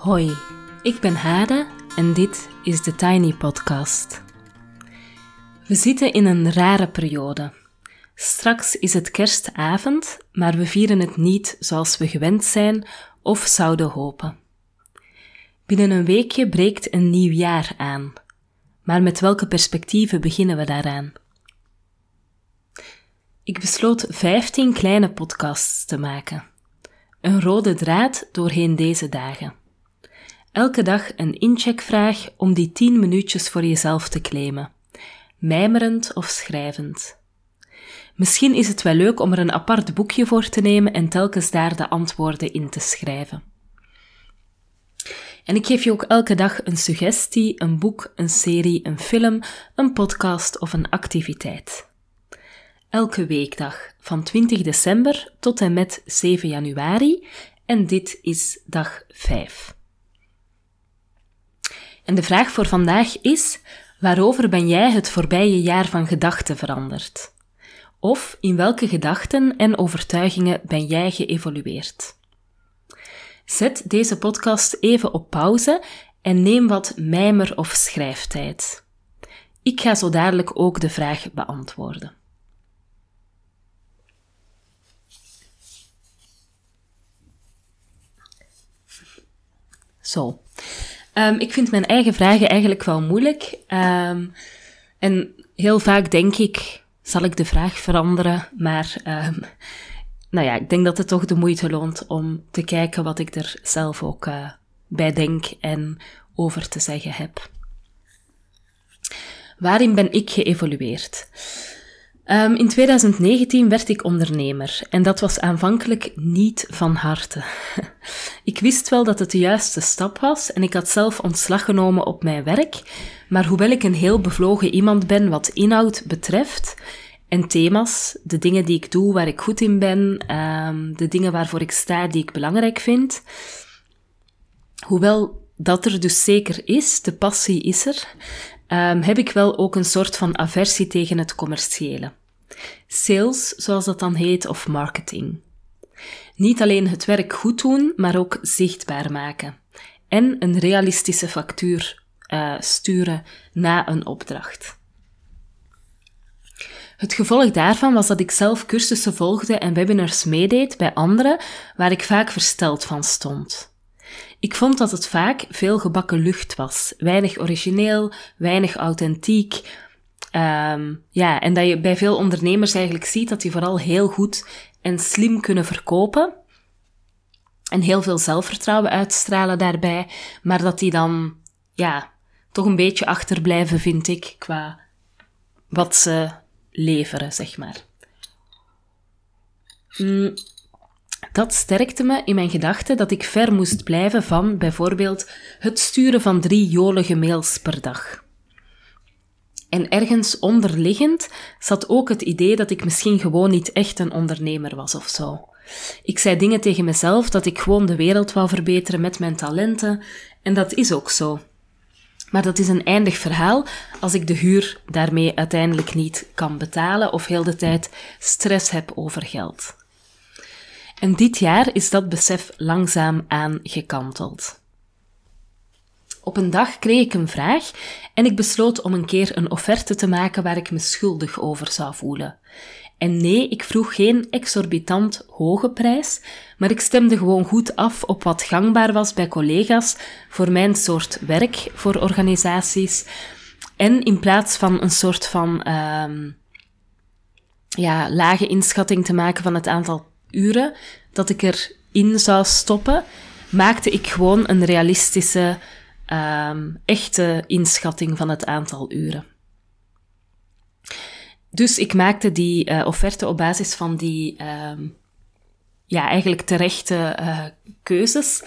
Hoi, ik ben Hade en dit is de Tiny Podcast. We zitten in een rare periode. Straks is het kerstavond, maar we vieren het niet zoals we gewend zijn of zouden hopen. Binnen een weekje breekt een nieuw jaar aan. Maar met welke perspectieven beginnen we daaraan? Ik besloot 15 kleine podcasts te maken. Een rode draad doorheen deze dagen. Elke dag een incheckvraag om die 10 minuutjes voor jezelf te claimen. Mijmerend of schrijvend. Misschien is het wel leuk om er een apart boekje voor te nemen en telkens daar de antwoorden in te schrijven. En ik geef je ook elke dag een suggestie, een boek, een serie, een film, een podcast of een activiteit. Elke weekdag van 20 december tot en met 7 januari en dit is dag 5. En de vraag voor vandaag is: waarover ben jij het voorbije jaar van gedachten veranderd? Of in welke gedachten en overtuigingen ben jij geëvolueerd? Zet deze podcast even op pauze en neem wat mijmer- of schrijftijd. Ik ga zo dadelijk ook de vraag beantwoorden. Zo. Um, ik vind mijn eigen vragen eigenlijk wel moeilijk. Um, en heel vaak denk ik, zal ik de vraag veranderen? Maar um, nou ja, ik denk dat het toch de moeite loont om te kijken wat ik er zelf ook uh, bij denk en over te zeggen heb. Waarin ben ik geëvolueerd? Um, in 2019 werd ik ondernemer en dat was aanvankelijk niet van harte. ik wist wel dat het de juiste stap was en ik had zelf ontslag genomen op mijn werk, maar hoewel ik een heel bevlogen iemand ben wat inhoud betreft en thema's, de dingen die ik doe waar ik goed in ben, um, de dingen waarvoor ik sta die ik belangrijk vind, hoewel dat er dus zeker is, de passie is er, um, heb ik wel ook een soort van aversie tegen het commerciële. Sales, zoals dat dan heet, of marketing. Niet alleen het werk goed doen, maar ook zichtbaar maken. En een realistische factuur uh, sturen na een opdracht. Het gevolg daarvan was dat ik zelf cursussen volgde en webinars meedeed bij anderen waar ik vaak versteld van stond. Ik vond dat het vaak veel gebakken lucht was, weinig origineel, weinig authentiek, Um, ja, en dat je bij veel ondernemers eigenlijk ziet dat die vooral heel goed en slim kunnen verkopen. En heel veel zelfvertrouwen uitstralen daarbij. Maar dat die dan, ja, toch een beetje achterblijven, vind ik, qua wat ze leveren, zeg maar. Mm, dat sterkte me in mijn gedachte dat ik ver moest blijven van bijvoorbeeld het sturen van drie jolige mails per dag. En ergens onderliggend zat ook het idee dat ik misschien gewoon niet echt een ondernemer was of zo. Ik zei dingen tegen mezelf dat ik gewoon de wereld wou verbeteren met mijn talenten, en dat is ook zo. Maar dat is een eindig verhaal als ik de huur daarmee uiteindelijk niet kan betalen of heel de tijd stress heb over geld. En dit jaar is dat besef langzaam aangekanteld. Op een dag kreeg ik een vraag en ik besloot om een keer een offerte te maken waar ik me schuldig over zou voelen. En nee, ik vroeg geen exorbitant hoge prijs, maar ik stemde gewoon goed af op wat gangbaar was bij collega's voor mijn soort werk voor organisaties. En in plaats van een soort van um, ja, lage inschatting te maken van het aantal uren dat ik erin zou stoppen, maakte ik gewoon een realistische um, echte inschatting van het aantal uren. Dus ik maakte die uh, offerte op basis van die, um, ja, eigenlijk terechte uh, keuzes.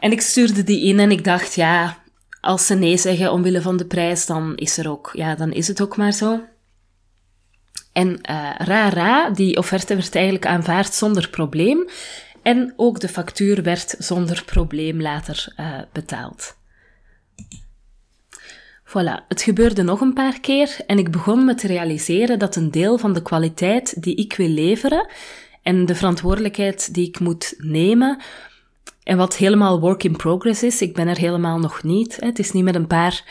En ik stuurde die in en ik dacht, ja, als ze nee zeggen omwille van de prijs, dan is er ook, ja, dan is het ook maar zo. En uh, ra, ra, die offerte werd eigenlijk aanvaard zonder probleem. En ook de factuur werd zonder probleem later uh, betaald. Voilà, het gebeurde nog een paar keer en ik begon me te realiseren dat een deel van de kwaliteit die ik wil leveren en de verantwoordelijkheid die ik moet nemen, en wat helemaal work in progress is, ik ben er helemaal nog niet. Het is niet met een paar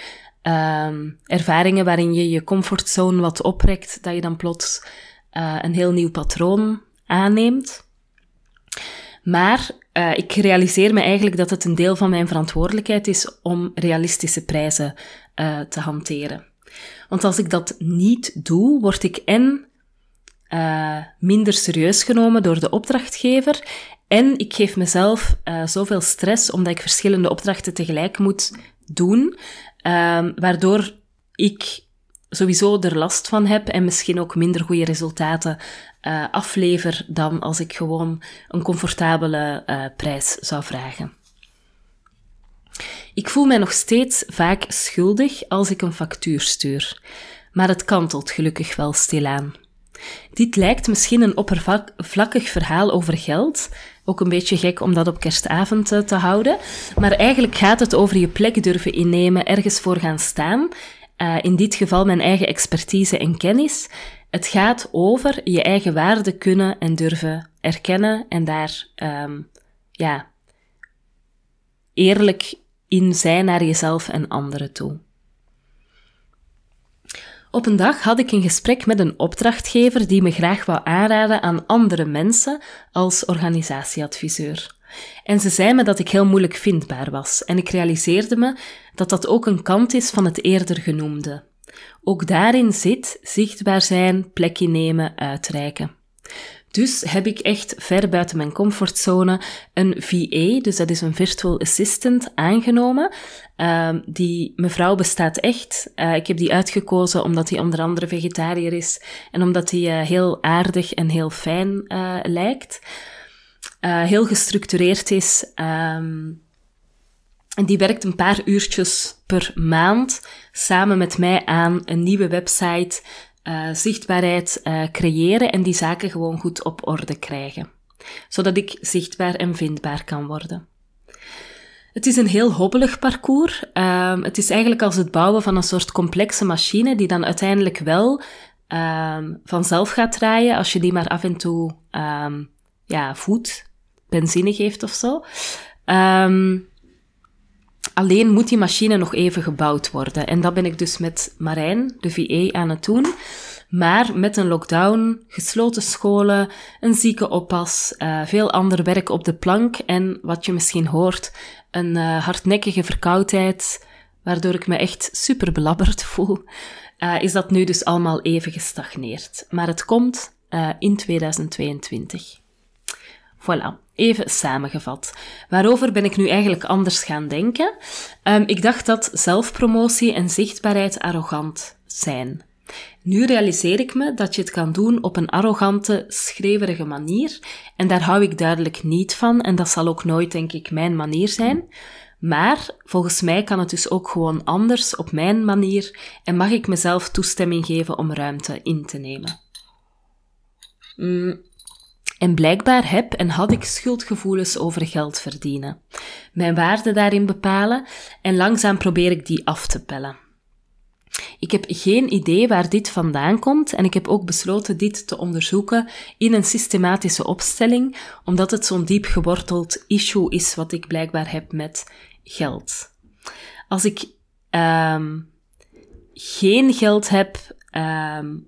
uh, ervaringen waarin je je comfortzone wat oprekt, dat je dan plots uh, een heel nieuw patroon aanneemt. Maar uh, ik realiseer me eigenlijk dat het een deel van mijn verantwoordelijkheid is om realistische prijzen uh, te hanteren. Want als ik dat niet doe, word ik en uh, minder serieus genomen door de opdrachtgever en ik geef mezelf zoveel stress omdat ik verschillende opdrachten tegelijk moet doen, uh, waardoor ik sowieso er last van heb en misschien ook minder goede resultaten uh, aflever dan als ik gewoon een comfortabele uh, prijs zou vragen. Ik voel mij nog steeds vaak schuldig als ik een factuur stuur, maar het kantelt gelukkig wel stilaan. Dit lijkt misschien een oppervlakkig verhaal over geld, ook een beetje gek om dat op kerstavond eh, te houden, maar eigenlijk gaat het over je plek durven innemen, ergens voor gaan staan, uh, in dit geval mijn eigen expertise en kennis. Het gaat over je eigen waarde kunnen en durven erkennen en daar, um, ja, eerlijk in zijn naar jezelf en anderen toe. Op een dag had ik een gesprek met een opdrachtgever die me graag wou aanraden aan andere mensen als organisatieadviseur. En ze zei me dat ik heel moeilijk vindbaar was, en ik realiseerde me dat dat ook een kant is van het eerder genoemde. Ook daarin zit zichtbaar zijn, plekje nemen, uitreiken. Dus heb ik echt ver buiten mijn comfortzone een VA, dus dat is een virtual assistant, aangenomen. Uh, die mevrouw bestaat echt. Uh, ik heb die uitgekozen omdat hij onder andere vegetariër is en omdat hij uh, heel aardig en heel fijn eh, lijkt. heel gestructureerd is. Um, en die werkt een paar uurtjes per maand samen met mij aan een nieuwe website, uh, zichtbaarheid uh, creëren en die zaken gewoon goed op orde krijgen. Zodat ik zichtbaar en vindbaar kan worden. Het is een heel hobbelig parcours. Uh, het is eigenlijk als het bouwen van een soort complexe machine die dan uiteindelijk wel ehm, vanzelf gaat draaien als je die maar af en toe ehm, ja, voedt, benzine geeft of zo. Alleen moet die machine nog even gebouwd worden. En dat ben ik dus met Marijn, de VA, aan het doen. Maar met een lockdown, gesloten scholen, een zieke oppas, uh, veel ander werk op de plank en wat je misschien hoort, een uh, hardnekkige verkoudheid, waardoor ik me echt super belabberd voel, uh, is dat nu dus allemaal even gestagneerd. Maar het komt in 2022. Voilà. Even samengevat. Waarover ben ik nu eigenlijk anders gaan denken? Um, ik dacht dat zelfpromotie en zichtbaarheid arrogant zijn. Nu realiseer ik me dat je het kan doen op een arrogante, schreeuwerige manier. En daar hou ik duidelijk niet van. En dat zal ook nooit, denk ik, mijn manier zijn. Maar volgens mij kan het dus ook gewoon anders, op mijn manier. En mag ik mezelf toestemming geven om ruimte in te nemen. Mm. En blijkbaar heb en had ik schuldgevoelens over geld verdienen. Mijn waarde daarin bepalen en langzaam probeer ik die af te pellen. Ik heb geen idee waar dit vandaan komt en ik heb ook besloten dit te onderzoeken in een systematische opstelling, omdat het zo'n diep geworteld issue is wat ik blijkbaar heb met geld. Als ik um, geen geld heb um,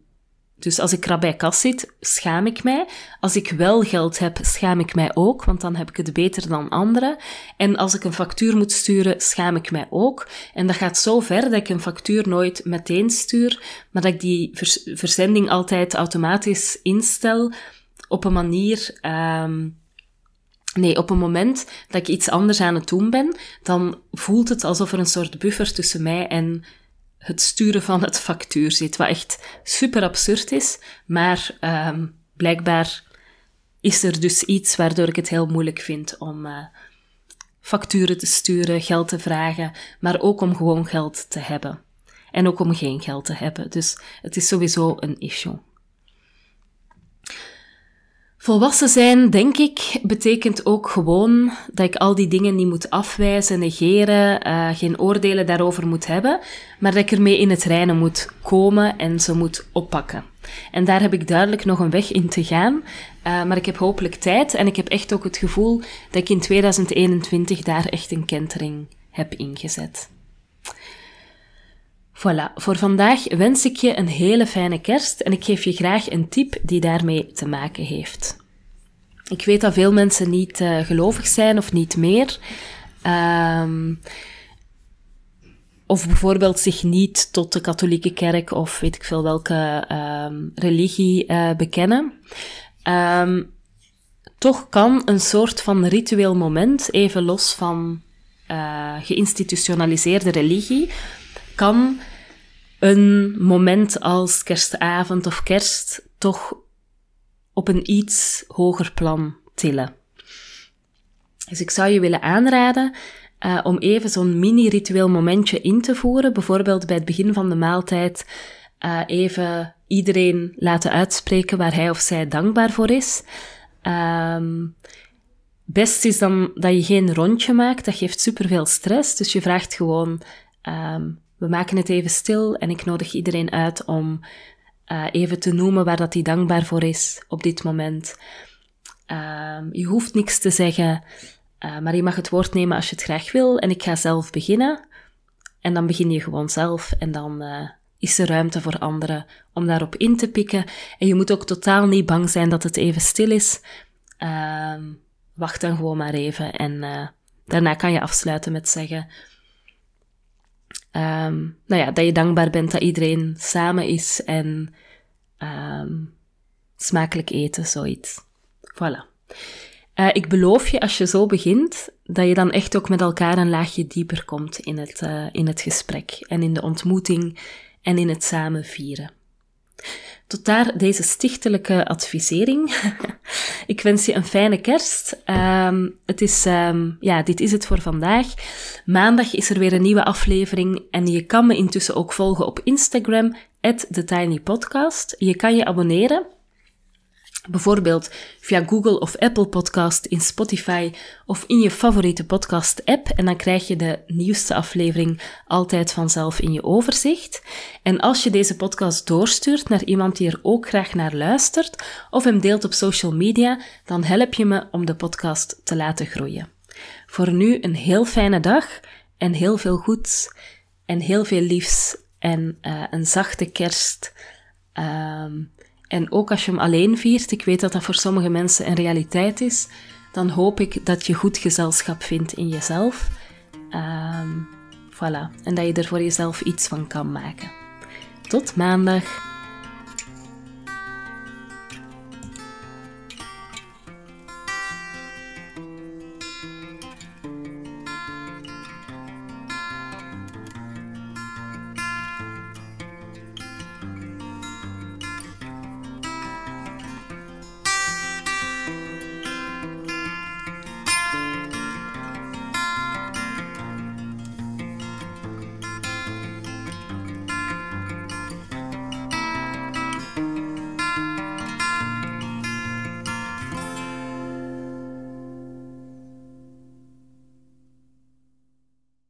dus als ik krap bij kas zit, schaam ik mij. Als ik wel geld heb, schaam ik mij ook, want dan heb ik het beter dan anderen. En als ik een factuur moet sturen, schaam ik mij ook. En dat gaat zo ver dat ik een factuur nooit meteen stuur, maar dat ik die verzending altijd automatisch instel op een manier. Um, Nee, op een moment dat ik iets anders aan het doen ben, dan voelt het alsof er een soort buffer tussen mij en het sturen van het factuur zit, wat echt super absurd is, maar um, blijkbaar is er dus iets waardoor ik het heel moeilijk vind om uh, facturen te sturen, geld te vragen, maar ook om gewoon geld te hebben. En ook om geen geld te hebben. Dus het is sowieso een issue. Volwassen zijn, denk ik, betekent ook gewoon dat ik al die dingen niet moet afwijzen, negeren, uh, geen oordelen daarover moet hebben, maar dat ik ermee in het reinen moet komen en ze moet oppakken. En daar heb ik duidelijk nog een weg in te gaan. Uh, maar ik heb hopelijk tijd en ik heb echt ook het gevoel dat ik in 2021 daar echt een kentering heb ingezet. Voilà, voor vandaag wens ik je een hele fijne kerst en ik geef je graag een tip die daarmee te maken heeft. Ik weet dat veel mensen niet uh, gelovig zijn of niet meer. Um, of bijvoorbeeld zich niet tot de katholieke kerk of weet ik veel welke um, religie uh, bekennen. Um, toch kan een soort van ritueel moment, even los van uh, geïnstitutionaliseerde religie, kan een moment als kerstavond of kerst toch op een iets hoger plan tillen. Dus ik zou je willen aanraden uh, om even zo'n mini-ritueel momentje in te voeren. Bijvoorbeeld bij het begin van de maaltijd uh, even iedereen laten uitspreken waar hij of zij dankbaar voor is. Um, best is dan dat je geen rondje maakt, dat geeft superveel stress. Dus je vraagt gewoon, um, we maken het even stil en ik nodig iedereen uit om uh, even te noemen waar dat hij dankbaar voor is op dit moment. Um, je hoeft niks te zeggen. Uh, maar je mag het woord nemen als je het graag wil en ik ga zelf beginnen. En dan begin je gewoon zelf en dan uh, is er ruimte voor anderen om daarop in te pikken. En je moet ook totaal niet bang zijn dat het even stil is. Uh, wacht dan gewoon maar even en eh, daarna kan je afsluiten met zeggen... Um, nou ja, dat je dankbaar bent dat iedereen samen is en um, smakelijk eten, zoiets. Voilà. Uh, ik beloof je, als je zo begint, dat je dan echt ook met elkaar een laagje dieper komt in het, uh, in het gesprek en in de ontmoeting en in het samen vieren. Tot daar deze stichtelijke advisering. ik wens je een fijne kerst. Um, het is, um, ja, dit is het voor vandaag. Maandag is er weer een nieuwe aflevering en je kan me intussen ook volgen op Instagram, TheTinyPodcast. Je kan je abonneren Bijvoorbeeld via Google of Apple Podcast in Spotify of in je favoriete podcast app en dan krijg je de nieuwste aflevering altijd vanzelf in je overzicht. En als je deze podcast doorstuurt naar iemand die er ook graag naar luistert of hem deelt op social media, dan help je me om de podcast te laten groeien. Voor nu een heel fijne dag en heel veel goeds en heel veel liefs en uh, een zachte kerst. Um, en ook als je hem alleen viert, ik weet dat dat voor sommige mensen een realiteit is, dan hoop ik dat je goed gezelschap vindt in jezelf. Um, voilà. En dat je er voor jezelf iets van kan maken. Tot maandag.